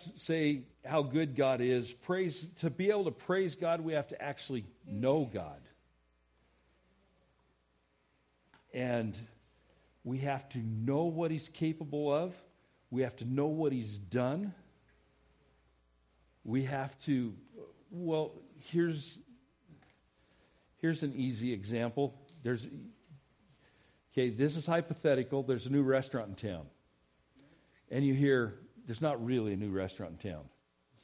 say how good God is. Praise to be able to praise God, we have to actually know God. And we have to know what he's capable of. We have to know what he's done. We have to well, here's here's an easy example. There's okay, this is hypothetical. There's a new restaurant in town. And you hear there's not really a new restaurant in town.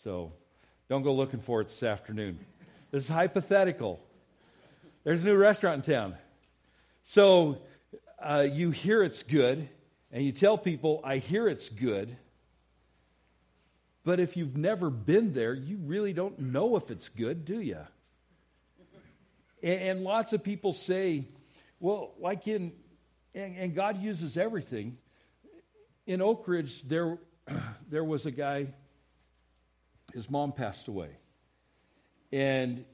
So don't go looking for it this afternoon. This is hypothetical. There's a new restaurant in town. So uh, you hear it's good, and you tell people, I hear it's good. But if you've never been there, you really don't know if it's good, do you? And, and lots of people say, well, like in, and, and God uses everything. In Oak Ridge, there, there was a guy, his mom passed away. And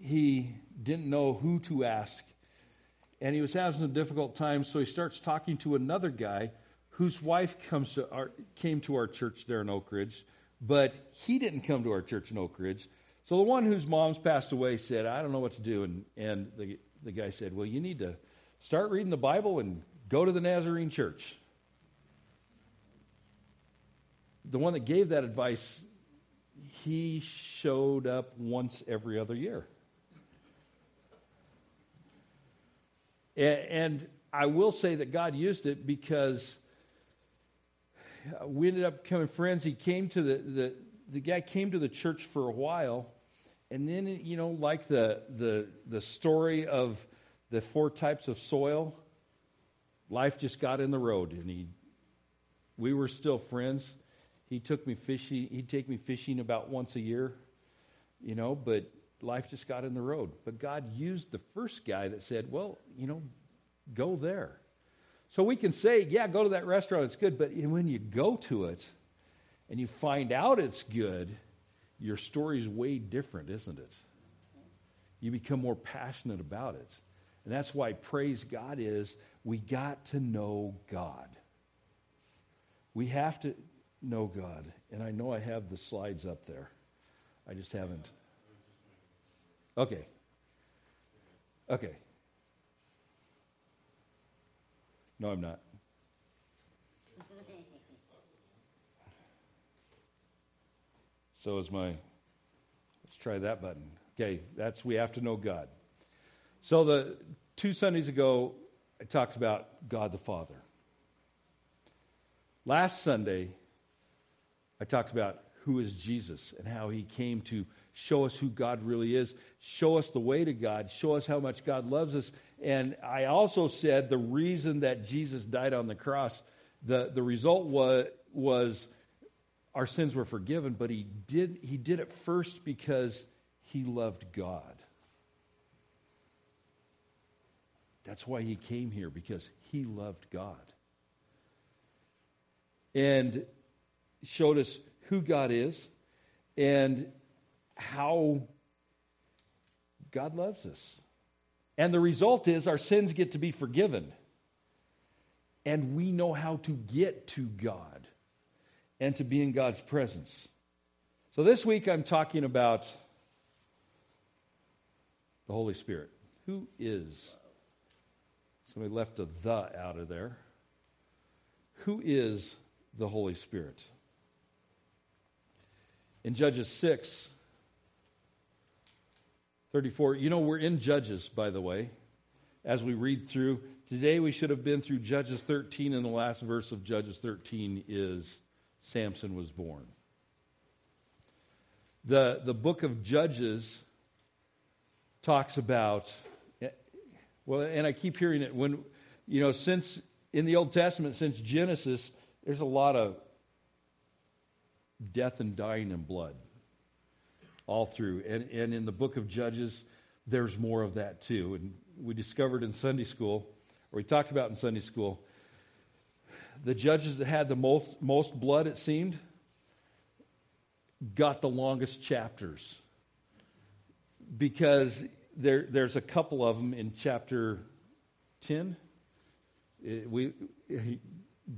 he didn't know who to ask. And he was having a difficult time, so he starts talking to another guy whose wife comes to our, came to our church there in Oak Ridge, but he didn't come to our church in Oak Ridge. So the one whose mom's passed away said, I don't know what to do. And, and the, the guy said, Well, you need to start reading the Bible and go to the Nazarene church. The one that gave that advice he showed up once every other year. And I will say that God used it because we ended up becoming friends. He came to the, the, the guy came to the church for a while. And then, you know, like the, the, the story of the four types of soil, life just got in the road. And he, we were still friends. He took me fishing. He'd take me fishing about once a year, you know, but life just got in the road. But God used the first guy that said, well, you know, go there. So we can say, yeah, go to that restaurant, it's good. But when you go to it and you find out it's good, your story's way different, isn't it? You become more passionate about it. And that's why praise God is we got to know God. We have to know God. And I know I have the slides up there. I just haven't. Okay. Okay. No, I'm not. So is my. Let's try that button. Okay, that's we have to know God. So the two Sundays ago, I talked about God the Father. Last Sunday, I talked about who is Jesus and how he came to show us who God really is, show us the way to God, show us how much God loves us. And I also said the reason that Jesus died on the cross, the, the result was, was our sins were forgiven, but he did, he did it first because he loved God. That's why he came here, because he loved God. And showed us who God is and how God loves us. And the result is our sins get to be forgiven. And we know how to get to God and to be in God's presence. So this week I'm talking about the Holy Spirit. Who is? Somebody left a the out of there. Who is the Holy Spirit? In Judges 6, 34. You know, we're in Judges, by the way, as we read through. Today we should have been through Judges 13, and the last verse of Judges 13 is Samson was born. The, the book of Judges talks about, well, and I keep hearing it when, you know, since in the Old Testament, since Genesis, there's a lot of death and dying and blood all through. And, and in the book of Judges, there's more of that too. And we discovered in Sunday school, or we talked about in Sunday school, the judges that had the most, most blood, it seemed, got the longest chapters. Because there, there's a couple of them in chapter 10. It, we,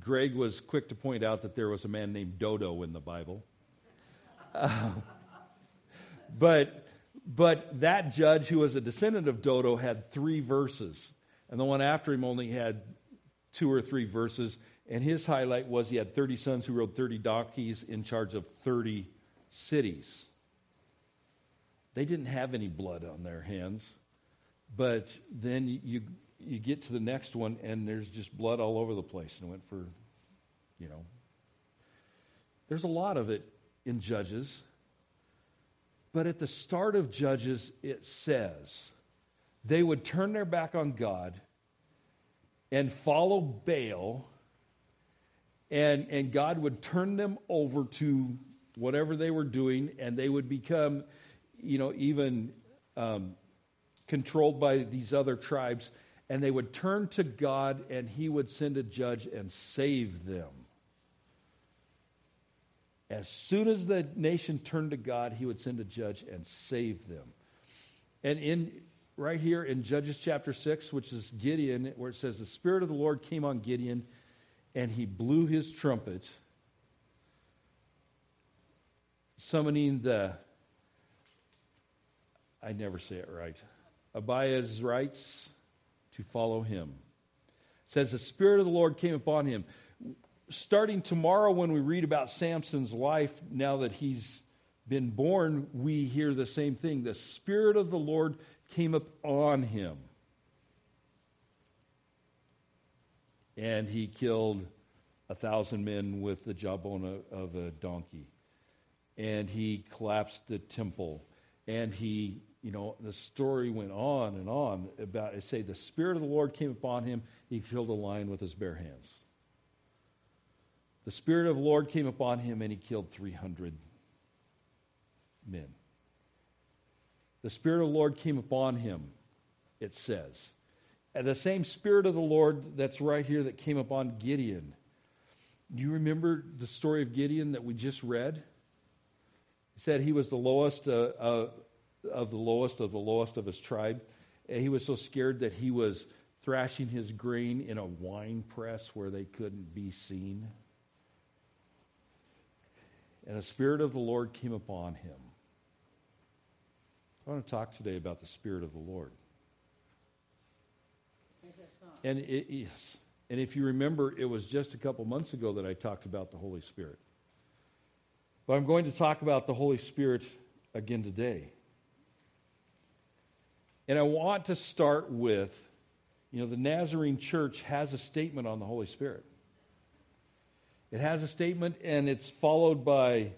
Greg was quick to point out that there was a man named Dodo in the Bible. uh, but, but that judge, who was a descendant of Dodo, had three verses. And the one after him only had two or three verses. And his highlight was he had 30 sons who rode 30 donkeys in charge of 30 cities. They didn't have any blood on their hands. But then you, you get to the next one, and there's just blood all over the place. And went for, you know. There's a lot of it in Judges. But at the start of Judges, it says they would turn their back on God and follow Baal, and, and God would turn them over to whatever they were doing, and they would become, you know, even um, controlled by these other tribes, and they would turn to God, and He would send a judge and save them. As soon as the nation turned to God, He would send a judge and save them. And in right here in Judges chapter 6, which is Gideon, where it says, The Spirit of the Lord came on Gideon, and he blew his trumpet, summoning the, I never say it right, Abiezrites to follow him. It says, The Spirit of the Lord came upon him. Starting tomorrow, when we read about Samson's life, now that he's been born, we hear the same thing. The Spirit of the Lord came upon him. And he killed a thousand men with the jawbone of a donkey. And he collapsed the temple. And he, you know, the story went on and on about it. Say, the Spirit of the Lord came upon him. He killed a lion with his bare hands. The Spirit of the Lord came upon him and he killed 300 men. The Spirit of the Lord came upon him, it says. And the same Spirit of the Lord that's right here that came upon Gideon. Do you remember the story of Gideon that we just read? He said he was the lowest uh, uh, of the lowest of the lowest of his tribe. And he was so scared that he was thrashing his grain in a wine press where they couldn't be seen. And the Spirit of the Lord came upon him. I want to talk today about the Spirit of the Lord. And it is. And if you remember, it was just a couple months ago that I talked about the Holy Spirit. But I'm going to talk about the Holy Spirit again today. And I want to start with you know, the Nazarene church has a statement on the Holy Spirit. It has a statement, and it's followed by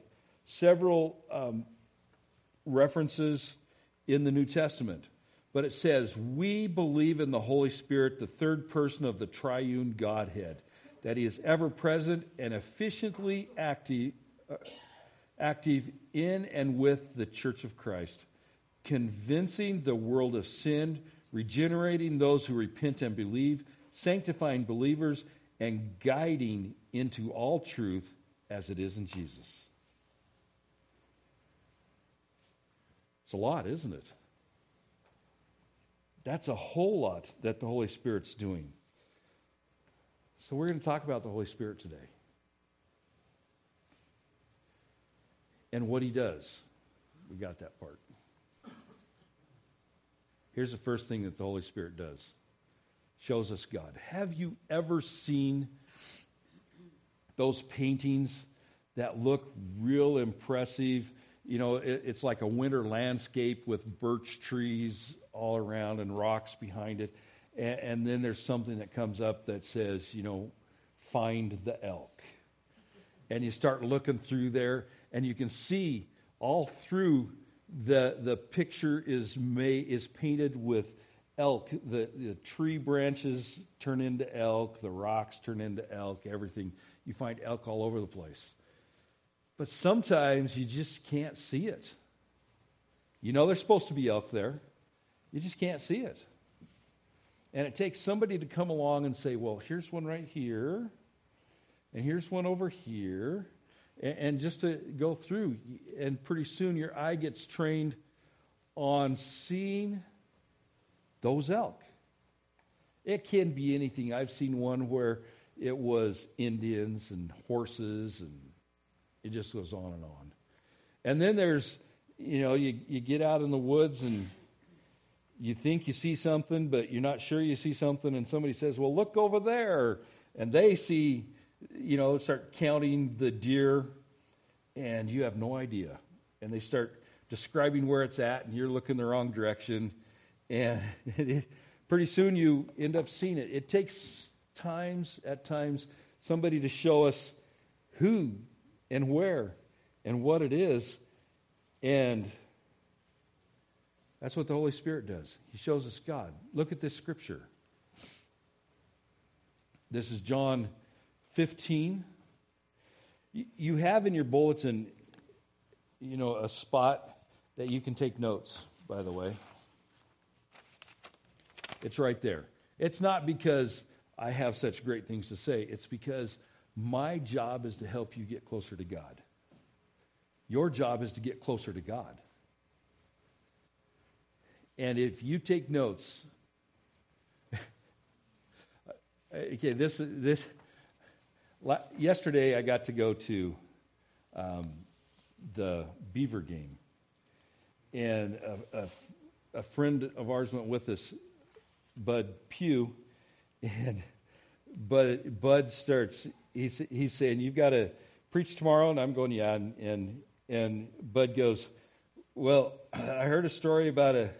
several um, references in the New Testament. But it says, We believe in the Holy Spirit, the third person of the triune Godhead, that he is ever present and efficiently active, uh, active in and with the church of Christ, convincing the world of sin, regenerating those who repent and believe, sanctifying believers, and guiding into all truth as it is in Jesus. It's a lot, isn't it? That's a whole lot that the Holy Spirit's doing. So we're going to talk about the Holy Spirit today. And what he does. We got that part. Here's the first thing that the Holy Spirit does. Shows us God. Have you ever seen those paintings that look real impressive you know, it, it's like a winter landscape with birch trees all around and rocks behind it. And, and then there's something that comes up that says, you know, find the elk. And you start looking through there, and you can see all through the, the picture is, may, is painted with elk. The, the tree branches turn into elk, the rocks turn into elk, everything. You find elk all over the place. But sometimes you just can't see it. You know there's supposed to be elk there, you just can't see it. And it takes somebody to come along and say, well, here's one right here, and here's one over here, and, just to go through. And pretty soon your eye gets trained on seeing those elk. It can be anything. I've seen one where it was Indians and horses and it just goes on and on. And then there's, you know, you, you get out in the woods and you think you see something, but you're not sure you see something, and somebody says, Well, look over there. And they see, you know, start counting the deer, and you have no idea. And they start describing where it's at, and you're looking the wrong direction. And pretty soon you end up seeing it. It takes times, at times, somebody to show us who and where and what it is. And that's what the Holy Spirit does. He shows us God. Look at this scripture. This is John 15. You have in your bulletin, you know, a spot that you can take notes, by the way. It's right there. It's not because I have such great things to say, it's because my job is to help you get closer to God. Your job is to get closer to God. And if you take notes, okay, this this yesterday I got to go to um, the Beaver game, and a, a, a, friend of ours went with us, Bud Pugh, and Bud Bud starts. He's he's saying you've got to preach tomorrow, and I'm going yeah, and and, and Bud goes, well, I heard a story about a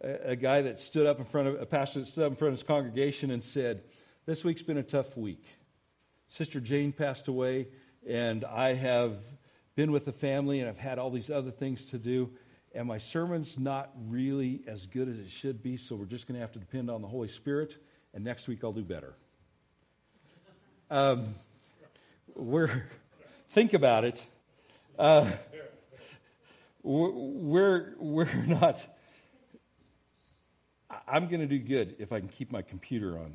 a, guy that stood up in front of a pastor that stood up in front of his congregation and said, "This week's been a tough week. Sister Jane passed away, and I have been with the family, and I've had all these other things to do." And my sermon's not really as good as it should be, so we're just going to have to depend on the Holy Spirit. And next week I'll do better. Um, we're think about it. Uh, we're we're not I'm going to do good if I can keep my computer on.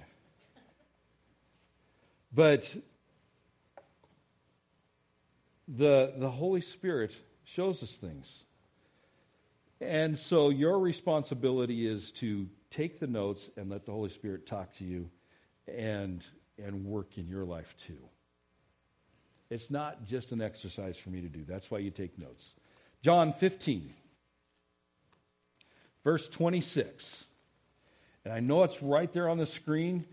But the, the Holy Spirit shows us things. And so your responsibility is to take the notes and let the Holy Spirit talk to you and, and work in your life too. It's not just an exercise for me to do. That's why you take notes. John 15, verse 26. And I know it's right there on the screen,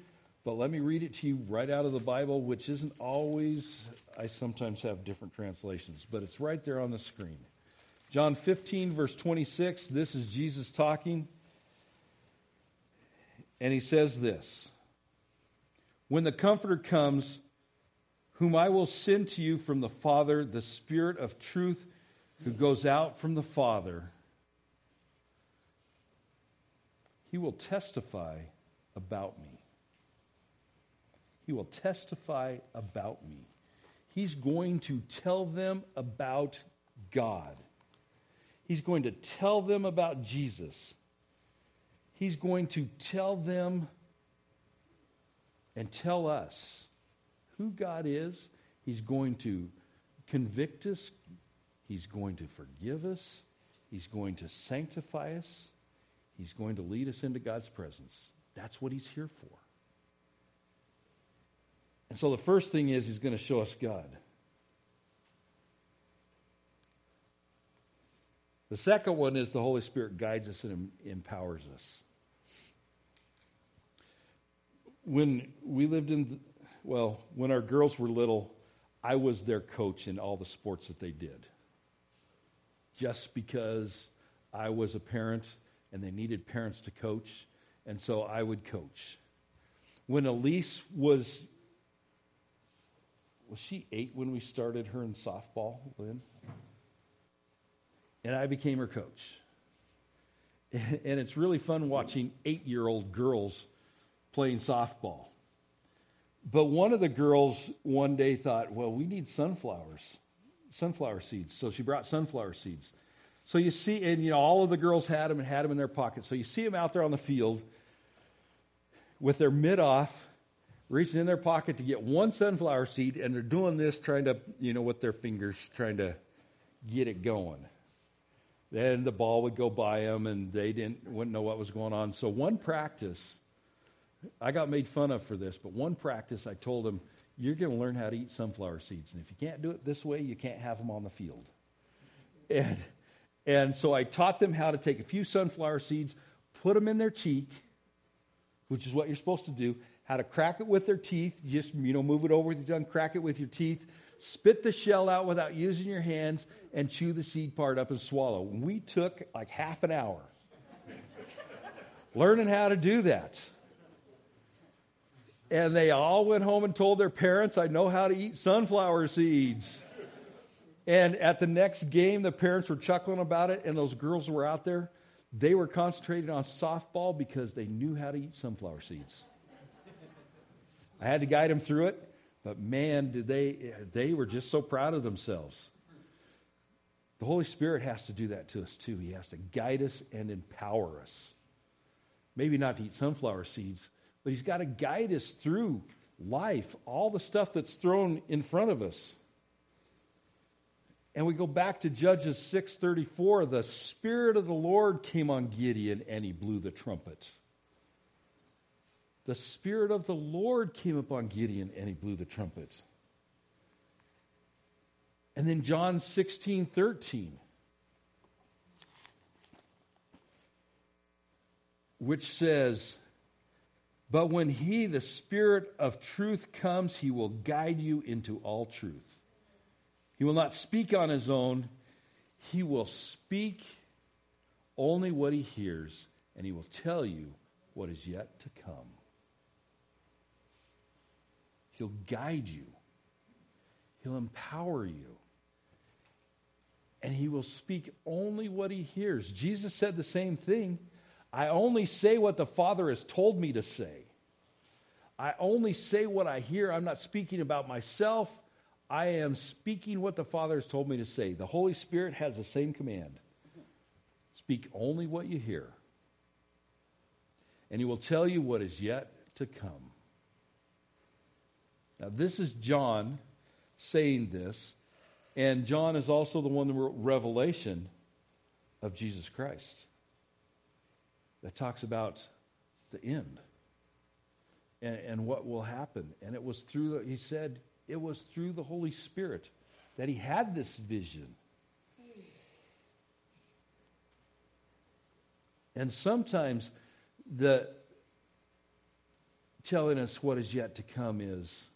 but let me read it to you right out of the Bible, which isn't always, I sometimes have different translations, but it's right there on the screen. John 15, verse 26, this is Jesus talking. And he says this When the Comforter comes, whom I will send to you from the Father, the Spirit of truth who goes out from the Father, He will testify about me. He will testify about me. He's going to tell them about God. He's going to tell them about Jesus. He's going to tell them and tell us who God is. He's going to convict us. He's going to forgive us. He's going to sanctify us. He's going to lead us into God's presence. That's what he's here for. And so the first thing is he's going to show us God. The second one is the Holy Spirit guides us and empowers us. When we lived in, well, when our girls were little, I was their coach in all the sports that they did. Just because I was a parent and they needed parents to coach, and so I would coach. When Elise was was she eight when we started her in softball, Lynn? And I became her coach. And it's really fun watching eight year old girls playing softball. But one of the girls one day thought, well, we need sunflowers, sunflower seeds. So she brought sunflower seeds. So you see, and you know, all of the girls had them and had them in their pockets. So you see them out there on the field with their mid off, reaching in their pocket to get one sunflower seed, and they're doing this, trying to, you know, with their fingers, trying to get it going. Then the ball would go by them, and they didn't wouldn't know what was going on. So one practice, I got made fun of for this, but one practice, I told them, "You're going to learn how to eat sunflower seeds, and if you can't do it this way, you can't have them on the field." And, and so I taught them how to take a few sunflower seeds, put them in their cheek, which is what you're supposed to do, how to crack it with their teeth, just, you know, move it over with your tongue, crack it with your teeth, spit the shell out without using your hands, and chew the seed part up and swallow. We took like half an hour learning how to do that. And they all went home and told their parents, I know how to eat sunflower seeds. And at the next game, the parents were chuckling about it, and those girls were out there. They were concentrating on softball because they knew how to eat sunflower seeds. I had to guide them through it, but man, did they, they were just so proud of themselves. The Holy Spirit has to do that to us too. He has to guide us and empower us. Maybe not to eat sunflower seeds, but He's got to guide us through life, all the stuff that's thrown in front of us. And we go back to Judges 6:34, the spirit of the Lord came on Gideon and he blew the trumpet. The spirit of the Lord came upon Gideon and he blew the trumpet. And then John 16:13 which says, But when he, the Spirit of truth, comes, he will guide you into all truth. He will not speak on his own, he will speak only what he hears, and he will tell you what is yet to come. He'll guide you, he'll empower you. And he will speak only what he hears. Jesus said the same thing. I only say what the Father has told me to say. I only say what I hear. I'm not speaking about myself. I am speaking what the Father has told me to say. The Holy Spirit has the same command speak only what you hear, and He will tell you what is yet to come. Now, this is John saying this, and John is also the one that wrote Revelation of Jesus Christ that talks about the end and, and what will happen. And it was through, he said, it was through the Holy Spirit that he had this vision. And sometimes the telling us what is yet to come is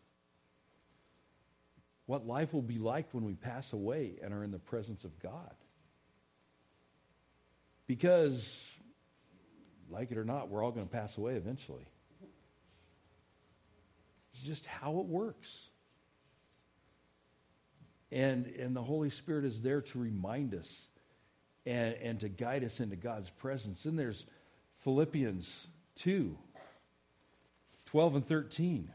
what life will be like when we pass away and are in the presence of God. Because like it or not, we're all going to pass away eventually. It's just how it works. And, and the Holy Spirit is there to remind us and, and to guide us into God's presence. And there's Philippians 2 12 and 13.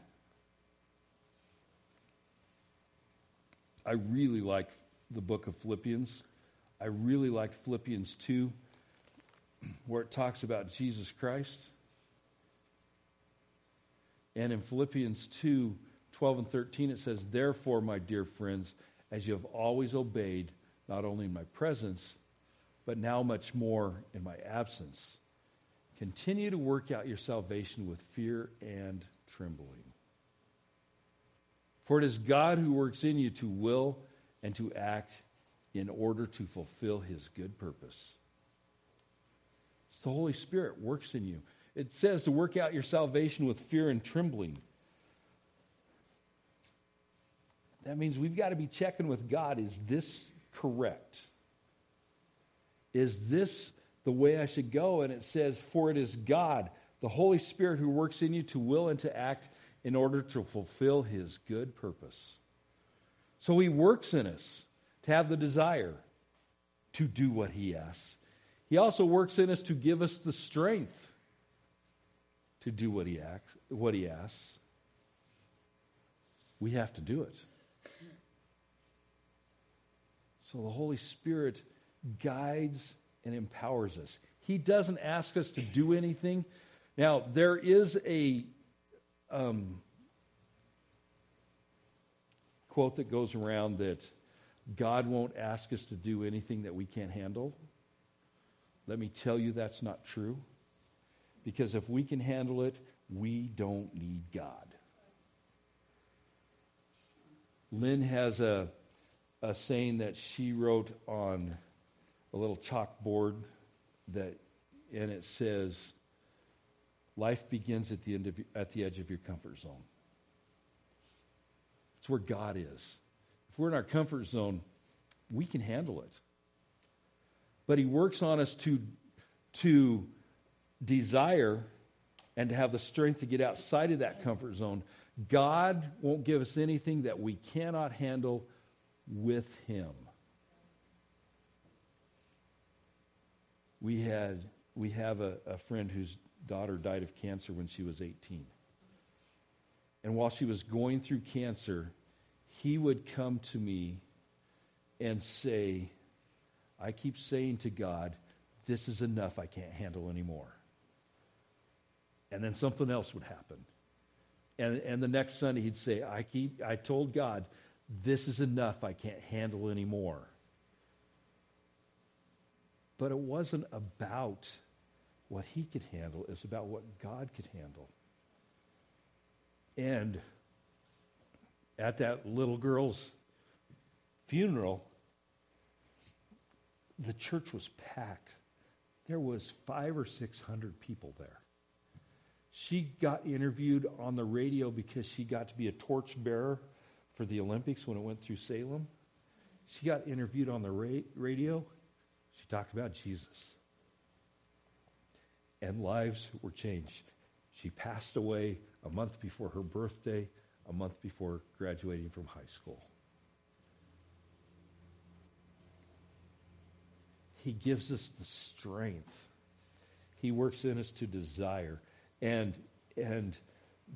I really like the book of Philippians. I really like Philippians 2 where it talks about Jesus Christ. And in Philippians 2 12 and 13, it says, Therefore, my dear friends, as you have always obeyed, not only in my presence, but now much more in my absence, continue to work out your salvation with fear and trembling. For it is God who works in you to will and to act in order to fulfill his good purpose. It's the Holy Spirit works in you. It says to work out your salvation with fear and trembling. That means we've got to be checking with God is this correct? Is this the way I should go? And it says, For it is God, the Holy Spirit, who works in you to will and to act in order to fulfill his good purpose. So he works in us to have the desire to do what he asks. He also works in us to give us the strength to do what he, acts, what he asks. We have to do it. So the Holy Spirit guides and empowers us. He doesn't ask us to do anything. Now, there is a um, quote that goes around that God won't ask us to do anything that we can't handle. Let me tell you that's not true. Because if we can handle it, we don't need God. Lynn has a, a saying that she wrote on a little chalkboard that, and it says, Life begins at the, end of, at the edge of your comfort zone. It's where God is. If we're in our comfort zone, we can handle it. But He works on us to, to desire and to have the strength to get outside of that comfort zone. God won't give us anything that we cannot handle with Him. We had we have a, a friend whose daughter died of cancer when she was 18. And while she was going through cancer, he would come to me and say, I keep saying to God, this is enough. I can't handle anymore. And then something else would happen. And, and the next Sunday he'd say, I keep I told God, this is enough. I can't handle anymore. But it wasn't about what he could handle, it was about what God could handle. And at that little girl's funeral, the church was packed. There was five or six hundred people there. She got interviewed on the radio because she got to be a torch bearer for the Olympics when it went through Salem. She got interviewed on the ra- radio. She talked about Jesus. And lives were changed. She passed away a month before her birthday, a month before graduating from high school. He gives us the strength. He works in us to desire. And, and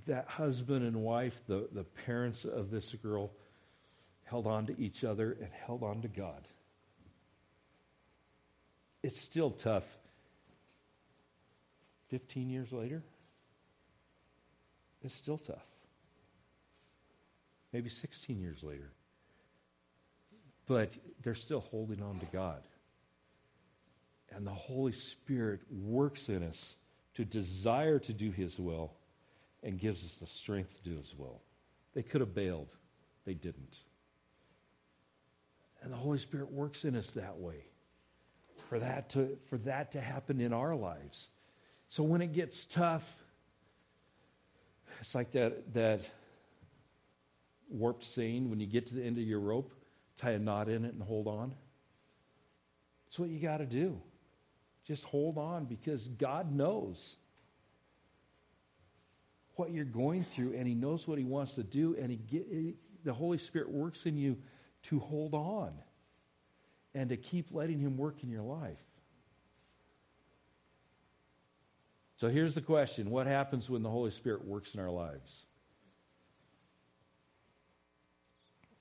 that husband and wife, the, the parents of this girl, held on to each other and held on to God it's still tough. 15 years later, it's still tough. Maybe 16 years later. But they're still holding on to God. And the Holy Spirit works in us to desire to do His will and gives us the strength to do His will. They could have bailed, they didn't. And the Holy Spirit works in us that way for that to, for that to happen in our lives. So when it gets tough, it's like that, that warped scene when you get to the end of your rope, tie a knot in it and hold on. That's what you got to do. Just hold on because God knows what you're going through and He knows what He wants to do, and he get, the Holy Spirit works in you to hold on and to keep letting Him work in your life. So here's the question What happens when the Holy Spirit works in our lives?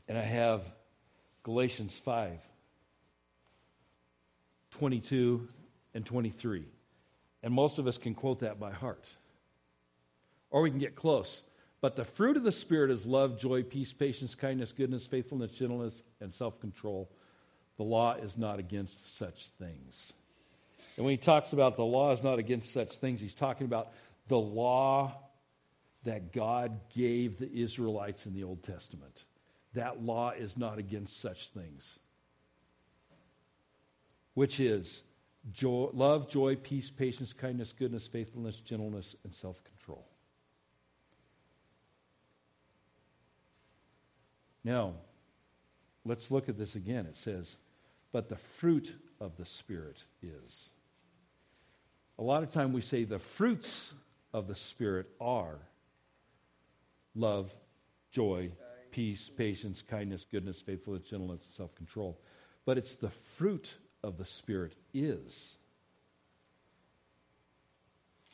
And I have Galatians 5 22 and 23. And most of us can quote that by heart. Or we can get close. But the fruit of the Spirit is love, joy, peace, patience, kindness, goodness, faithfulness, gentleness, and self control. The law is not against such things. And when he talks about the law is not against such things, he's talking about the law that God gave the Israelites in the Old Testament. That law is not against such things, which is joy, love, joy, peace, patience, kindness, goodness, faithfulness, gentleness, and self control. Now, let's look at this again. It says, but the fruit of the Spirit is. A lot of time we say the fruits of the Spirit are love, joy, peace, patience, kindness, goodness, faithfulness, gentleness, and self control. But it's the fruit of the Spirit is.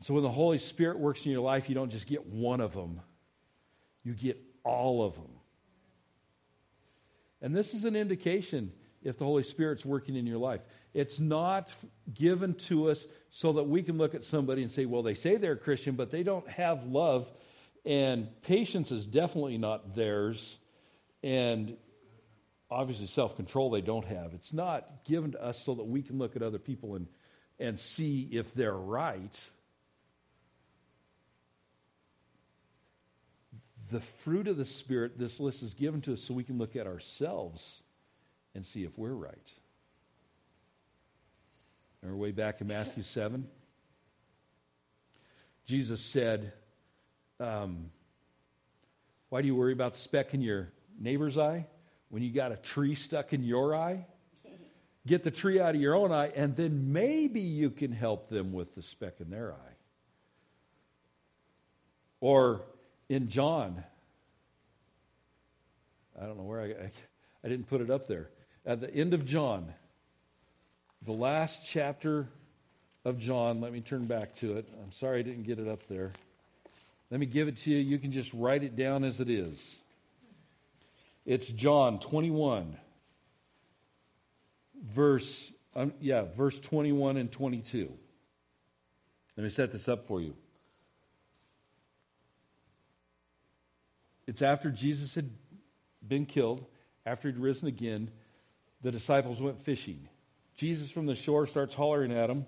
So when the Holy Spirit works in your life, you don't just get one of them, you get all of them. And this is an indication if the Holy Spirit's working in your life. It's not given to us so that we can look at somebody and say, well, they say they're a Christian, but they don't have love. And patience is definitely not theirs. And obviously, self control they don't have. It's not given to us so that we can look at other people and, and see if they're right. The fruit of the Spirit, this list is given to us so we can look at ourselves and see if we're right. We're way back in Matthew 7. Jesus said, um, Why do you worry about the speck in your neighbor's eye when you got a tree stuck in your eye? Get the tree out of your own eye, and then maybe you can help them with the speck in their eye. Or in John, I don't know where I, I, I didn't put it up there. At the end of John, the last chapter of John, let me turn back to it. I'm sorry I didn't get it up there. Let me give it to you. You can just write it down as it is. It's John 21, verse, um, yeah, verse 21 and 22. Let me set this up for you. It's after Jesus had been killed, after he'd risen again, the disciples went fishing. Jesus from the shore starts hollering at them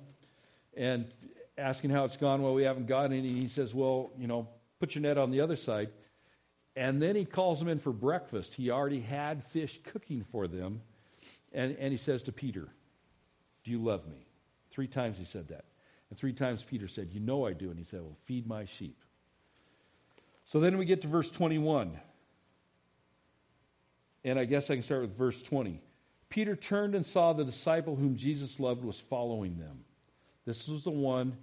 and asking how it's gone. Well, we haven't got any. He says, Well, you know, put your net on the other side. And then he calls them in for breakfast. He already had fish cooking for them. And, and he says to Peter, Do you love me? Three times he said that. And three times Peter said, You know I do. And he said, Well, feed my sheep. So then we get to verse 21. And I guess I can start with verse 20. Peter turned and saw the disciple whom Jesus loved was following them. This was the one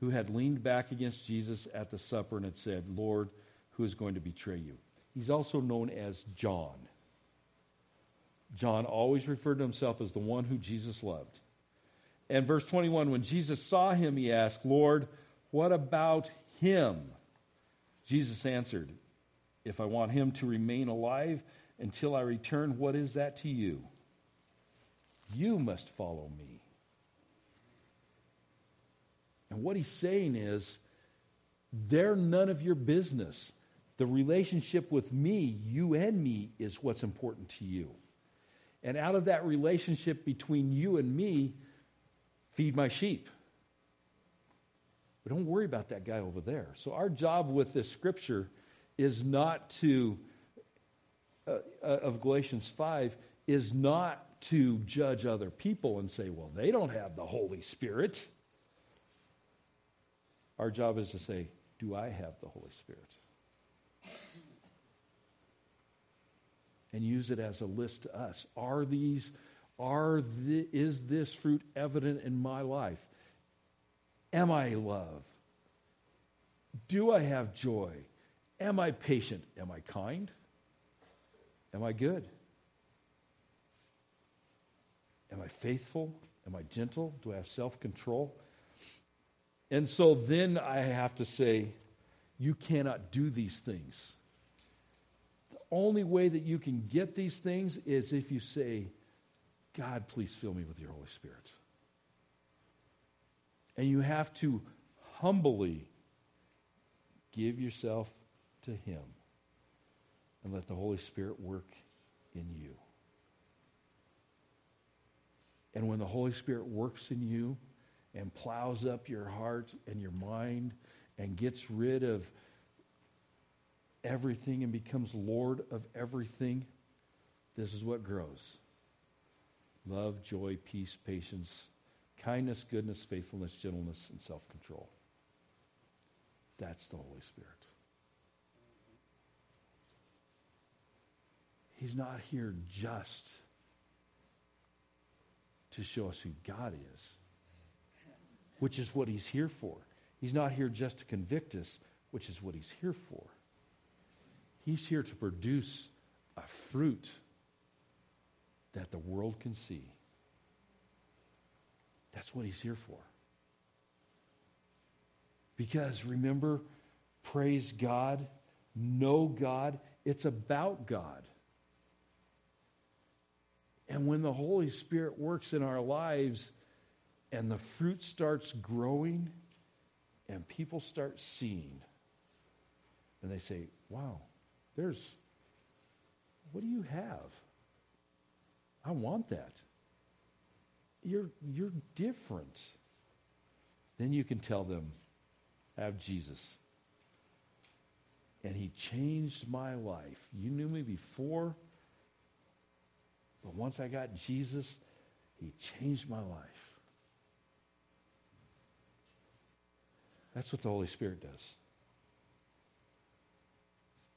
who had leaned back against Jesus at the supper and had said, Lord, who is going to betray you? He's also known as John. John always referred to himself as the one who Jesus loved. And verse 21 when Jesus saw him, he asked, Lord, what about him? Jesus answered, If I want him to remain alive until I return, what is that to you? You must follow me. And what he's saying is, they're none of your business. The relationship with me, you and me, is what's important to you. And out of that relationship between you and me, feed my sheep. But don't worry about that guy over there. So, our job with this scripture is not to, uh, uh, of Galatians 5, is not to judge other people and say, well, they don't have the Holy Spirit. Our job is to say, do I have the Holy Spirit? And use it as a list to us. Are these, are the, is this fruit evident in my life? Am I love? Do I have joy? Am I patient? Am I kind? Am I good? Am I faithful? Am I gentle? Do I have self control? And so then I have to say, you cannot do these things. The only way that you can get these things is if you say, God, please fill me with your Holy Spirit. And you have to humbly give yourself to Him and let the Holy Spirit work in you. And when the Holy Spirit works in you and plows up your heart and your mind and gets rid of everything and becomes Lord of everything, this is what grows love, joy, peace, patience, kindness, goodness, faithfulness, gentleness, and self control. That's the Holy Spirit. He's not here just to show us who God is, which is what he's here for. He's not here just to convict us, which is what he's here for. He's here to produce a fruit that the world can see. That's what he's here for. Because remember, praise God, know God, it's about God. And when the Holy Spirit works in our lives and the fruit starts growing and people start seeing, and they say, wow, there's, what do you have? I want that. You're, you're different. Then you can tell them, have Jesus. And he changed my life. You knew me before, but once I got Jesus, he changed my life. That's what the Holy Spirit does.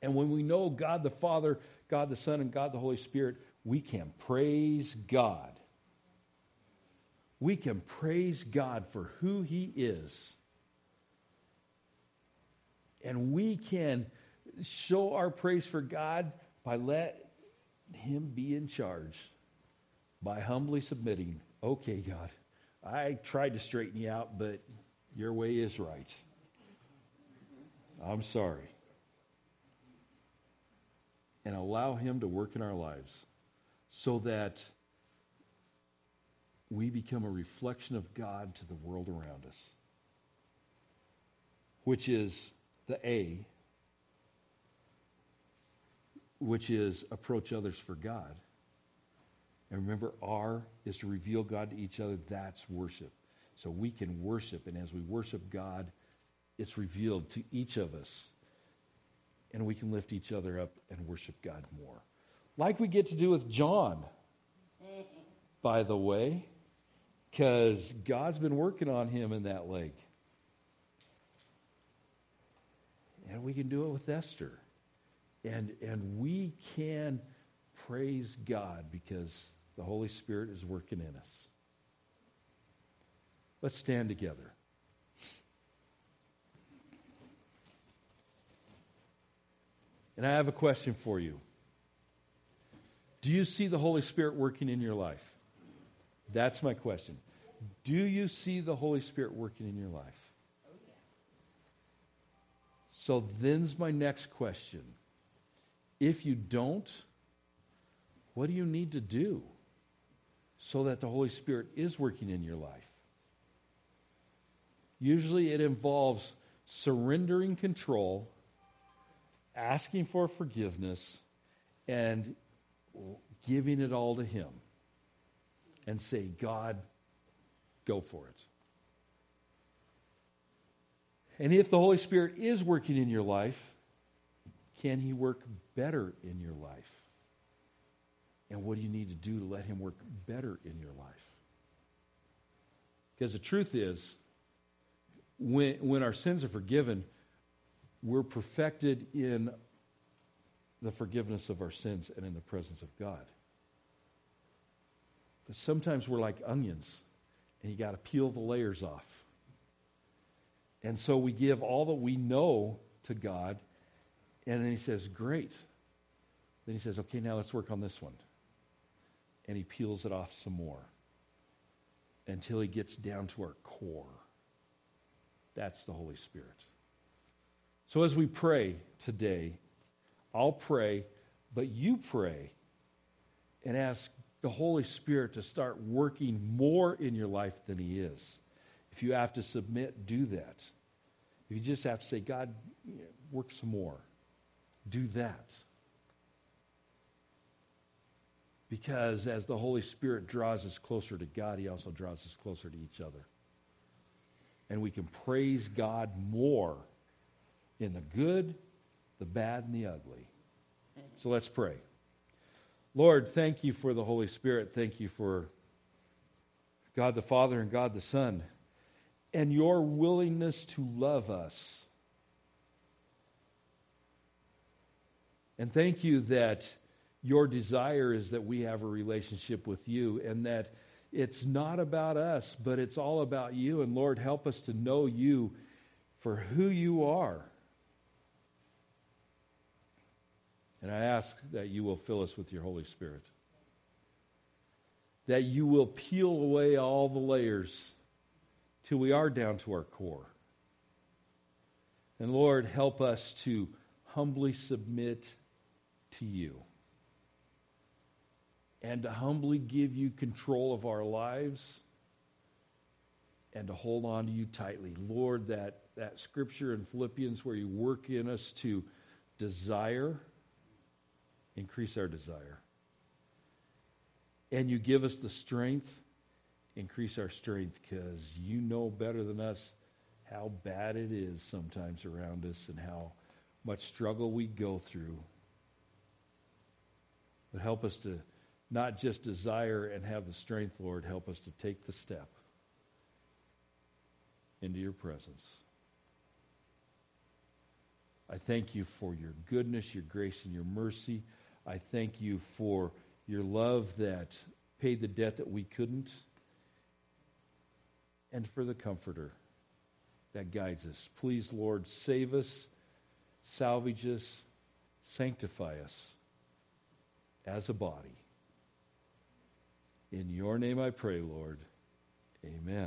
And when we know God the Father, God the Son, and God the Holy Spirit, we can praise God. We can praise God for who He is. And we can show our praise for God by let Him be in charge, by humbly submitting. Okay, God, I tried to straighten you out, but your way is right. I'm sorry. And allow Him to work in our lives so that we become a reflection of God to the world around us, which is the A, which is approach others for God. And remember, R is to reveal God to each other. That's worship. So we can worship, and as we worship God, it's revealed to each of us. And we can lift each other up and worship God more. Like we get to do with John, by the way, because God's been working on him in that lake. And we can do it with Esther. And, and we can praise God because the Holy Spirit is working in us. Let's stand together. And I have a question for you. Do you see the Holy Spirit working in your life? That's my question. Do you see the Holy Spirit working in your life? Oh, so then's my next question. If you don't, what do you need to do so that the Holy Spirit is working in your life? Usually it involves surrendering control, asking for forgiveness, and giving it all to Him. And say, God, go for it. And if the Holy Spirit is working in your life, can He work better in your life? And what do you need to do to let Him work better in your life? Because the truth is, when, when our sins are forgiven, we're perfected in the forgiveness of our sins and in the presence of God. But sometimes we're like onions, and you got to peel the layers off. And so we give all that we know to God, and then He says, Great. Then He says, Okay, now let's work on this one. And He peels it off some more until He gets down to our core. That's the Holy Spirit. So as we pray today, I'll pray, but you pray and ask the Holy Spirit to start working more in your life than He is. If you have to submit, do that. If you just have to say, God, work some more, do that. Because as the Holy Spirit draws us closer to God, He also draws us closer to each other. And we can praise God more in the good, the bad, and the ugly. So let's pray. Lord, thank you for the Holy Spirit. Thank you for God the Father and God the Son and your willingness to love us. And thank you that your desire is that we have a relationship with you and that it's not about us, but it's all about you. And Lord, help us to know you for who you are. And I ask that you will fill us with your Holy Spirit. That you will peel away all the layers till we are down to our core. And Lord, help us to humbly submit to you and to humbly give you control of our lives and to hold on to you tightly. Lord, that, that scripture in Philippians where you work in us to desire, increase our desire. And you give us the strength increase our strength because you know better than us how bad it is sometimes around us and how much struggle we go through. But help us to not just desire and have the strength, Lord, help us to take the step into your presence. I thank you for your goodness, your grace, and your mercy. I thank you for your love that paid the debt that we couldn't, and for the comforter that guides us. Please, Lord, save us, salvage us, sanctify us as a body. In your name I pray, Lord. Amen.